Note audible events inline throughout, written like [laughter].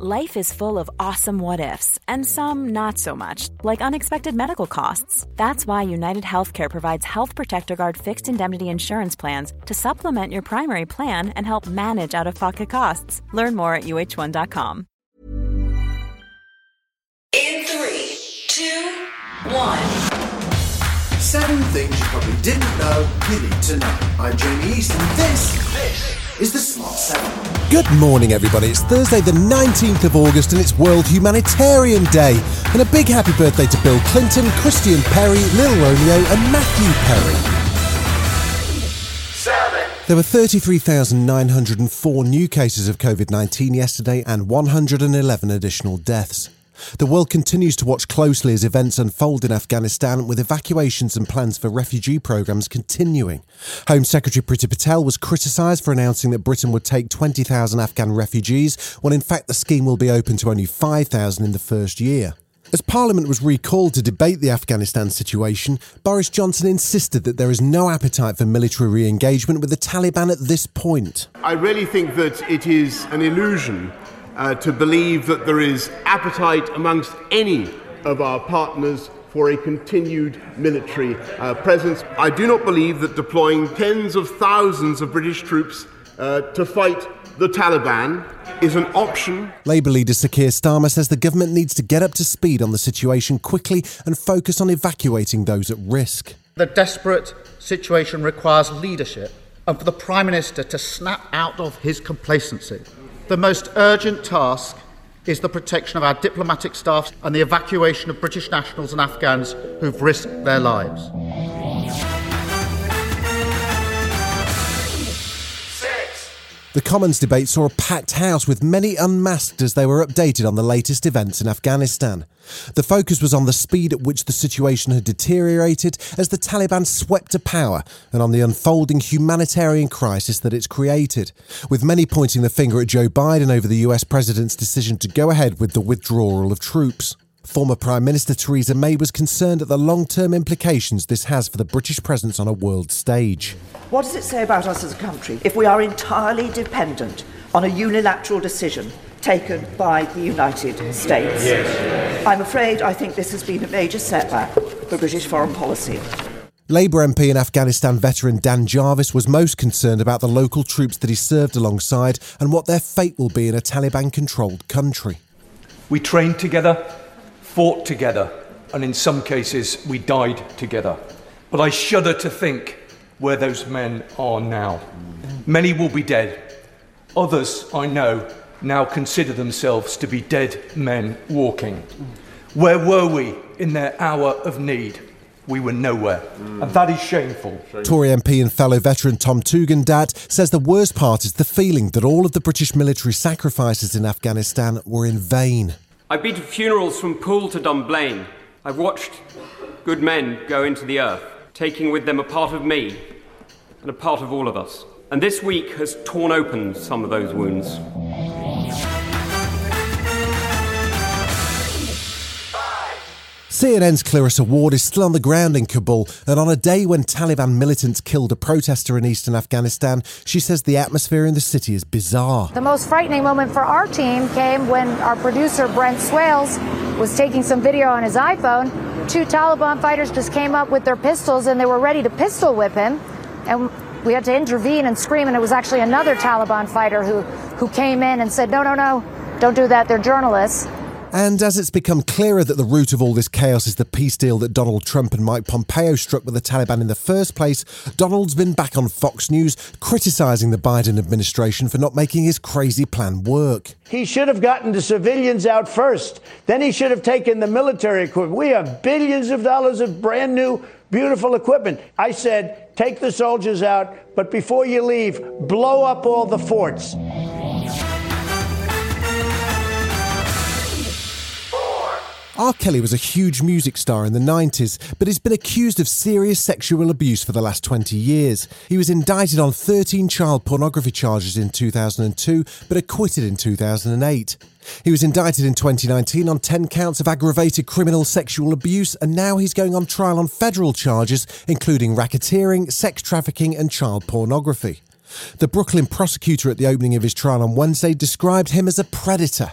Life is full of awesome what ifs, and some not so much, like unexpected medical costs. That's why United Healthcare provides Health Protector Guard fixed indemnity insurance plans to supplement your primary plan and help manage out of pocket costs. Learn more at uh1.com. In three, two, one. Seven things you probably didn't know you need to know. I'm Jamie East, and this, this is the Smart Seven. Good morning, everybody. It's Thursday, the 19th of August, and it's World Humanitarian Day. And a big happy birthday to Bill Clinton, Christian Perry, Lil Romeo, and Matthew Perry. There were 33,904 new cases of COVID 19 yesterday and 111 additional deaths. The world continues to watch closely as events unfold in Afghanistan, with evacuations and plans for refugee programs continuing. Home Secretary Priti Patel was criticised for announcing that Britain would take 20,000 Afghan refugees, when in fact the scheme will be open to only 5,000 in the first year. As Parliament was recalled to debate the Afghanistan situation, Boris Johnson insisted that there is no appetite for military re engagement with the Taliban at this point. I really think that it is an illusion uh, to believe that there is appetite amongst any of our partners for a continued military uh, presence. I do not believe that deploying tens of thousands of British troops uh, to fight the Taliban is an option. Labour leader Sir Keir Starmer says the government needs to get up to speed on the situation quickly and focus on evacuating those at risk. The desperate situation requires leadership and for the Prime Minister to snap out of his complacency. The most urgent task is the protection of our diplomatic staff and the evacuation of British nationals and Afghans who've risked their lives. The Commons debate saw a packed house with many unmasked as they were updated on the latest events in Afghanistan. The focus was on the speed at which the situation had deteriorated as the Taliban swept to power and on the unfolding humanitarian crisis that it's created, with many pointing the finger at Joe Biden over the US president's decision to go ahead with the withdrawal of troops. Former Prime Minister Theresa May was concerned at the long term implications this has for the British presence on a world stage. What does it say about us as a country if we are entirely dependent on a unilateral decision taken by the United States? Yes. I'm afraid I think this has been a major setback for British foreign policy. Labour MP and Afghanistan veteran Dan Jarvis was most concerned about the local troops that he served alongside and what their fate will be in a Taliban controlled country. We trained together, fought together, and in some cases we died together. But I shudder to think where those men are now. Many will be dead. Others, I know, now consider themselves to be dead men walking. Where were we in their hour of need? We were nowhere. And that is shameful. Tory MP and fellow veteran Tom Tugendhat says the worst part is the feeling that all of the British military sacrifices in Afghanistan were in vain. I've been to funerals from Poole to Dunblane. I've watched good men go into the earth, taking with them a part of me and a part of all of us. And this week has torn open some of those wounds. CNN's Clarissa Ward is still on the ground in Kabul, and on a day when Taliban militants killed a protester in eastern Afghanistan, she says the atmosphere in the city is bizarre. The most frightening moment for our team came when our producer Brent Swails was taking some video on his iPhone. Two Taliban fighters just came up with their pistols and they were ready to pistol whip him. And we had to intervene and scream, and it was actually another Taliban fighter who, who came in and said, No, no, no, don't do that. They're journalists. And as it's become clearer that the root of all this chaos is the peace deal that Donald Trump and Mike Pompeo struck with the Taliban in the first place, Donald's been back on Fox News criticising the Biden administration for not making his crazy plan work. He should have gotten the civilians out first. Then he should have taken the military equipment. We have billions of dollars of brand new, beautiful equipment. I said, take the soldiers out, but before you leave, blow up all the forts. R. Kelly was a huge music star in the 90s, but has been accused of serious sexual abuse for the last 20 years. He was indicted on 13 child pornography charges in 2002, but acquitted in 2008. He was indicted in 2019 on 10 counts of aggravated criminal sexual abuse, and now he's going on trial on federal charges, including racketeering, sex trafficking, and child pornography. The Brooklyn prosecutor at the opening of his trial on Wednesday described him as a predator.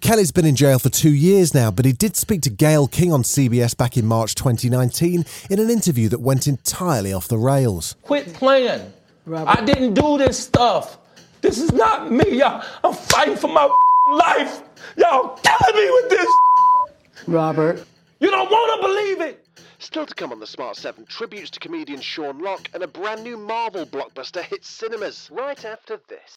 Kelly's been in jail for two years now, but he did speak to Gayle King on CBS back in March 2019 in an interview that went entirely off the rails. Quit playing. Robert. I didn't do this stuff. This is not me. Y'all, I'm fighting for my [laughs] life. Y'all killing me with this. [laughs] Robert. You don't want to believe it. Still to come on the Smart 7, tributes to comedian Sean Lock and a brand new Marvel blockbuster hits cinemas right after this.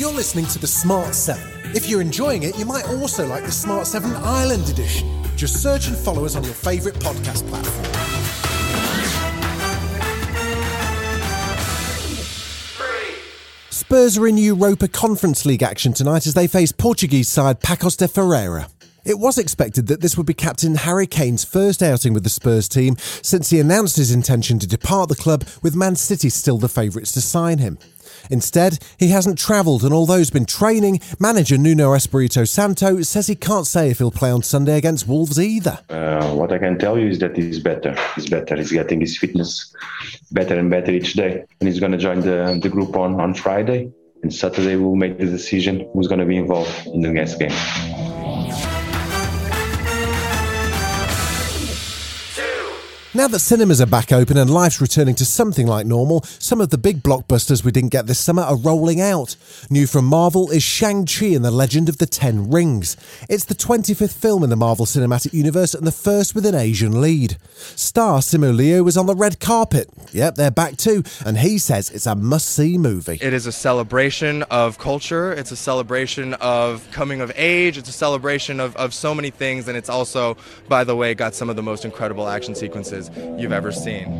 You're listening to the Smart 7. If you're enjoying it, you might also like the Smart 7 Island Edition. Just search and follow us on your favourite podcast platform. Spurs are in Europa Conference League action tonight as they face Portuguese side Pacos de Ferreira. It was expected that this would be captain Harry Kane's first outing with the Spurs team since he announced his intention to depart the club with Man City still the favourites to sign him. Instead, he hasn't travelled, and although he's been training, manager Nuno Espirito Santo says he can't say if he'll play on Sunday against Wolves either. Uh, what I can tell you is that he's better. He's better. He's getting his fitness better and better each day. And he's going to join the, the group on, on Friday. And Saturday we'll make the decision who's going to be involved in the next game. Now that cinemas are back open and life's returning to something like normal, some of the big blockbusters we didn't get this summer are rolling out. New from Marvel is Shang-Chi and the Legend of the Ten Rings. It's the 25th film in the Marvel Cinematic Universe and the first with an Asian lead. Star Simu Liu was on the red carpet. Yep, they're back too, and he says it's a must-see movie. It is a celebration of culture, it's a celebration of coming of age, it's a celebration of, of so many things, and it's also, by the way, got some of the most incredible action sequences you've ever seen.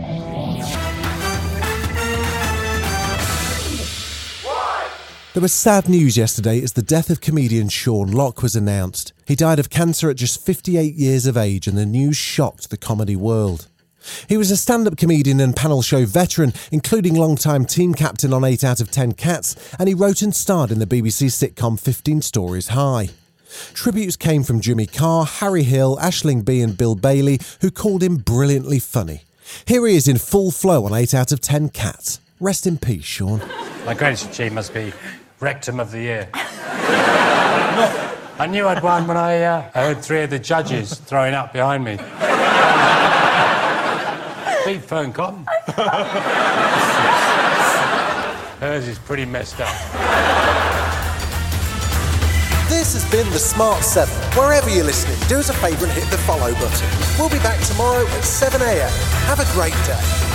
There was sad news yesterday as the death of comedian Sean Lock was announced. He died of cancer at just 58 years of age, and the news shocked the comedy world. He was a stand up comedian and panel show veteran, including long-time team captain on 8 out of 10 Cats, and he wrote and starred in the BBC sitcom 15 Stories High. Tributes came from Jimmy Carr, Harry Hill, Aisling Bea, and Bill Bailey, who called him brilliantly funny. Here he is in full flow on 8 out of 10 Cats. Rest in peace, Sean. My greatest achievement must be Rectum of the Year. I knew I'd won when I, uh, I heard three of the judges throwing up behind me. Beat Fearne Cotton. Hers is pretty messed up. This has been the Smart 7. Wherever you're listening, do us a favour and hit the follow button. We'll be back tomorrow at 7am. Have a great day.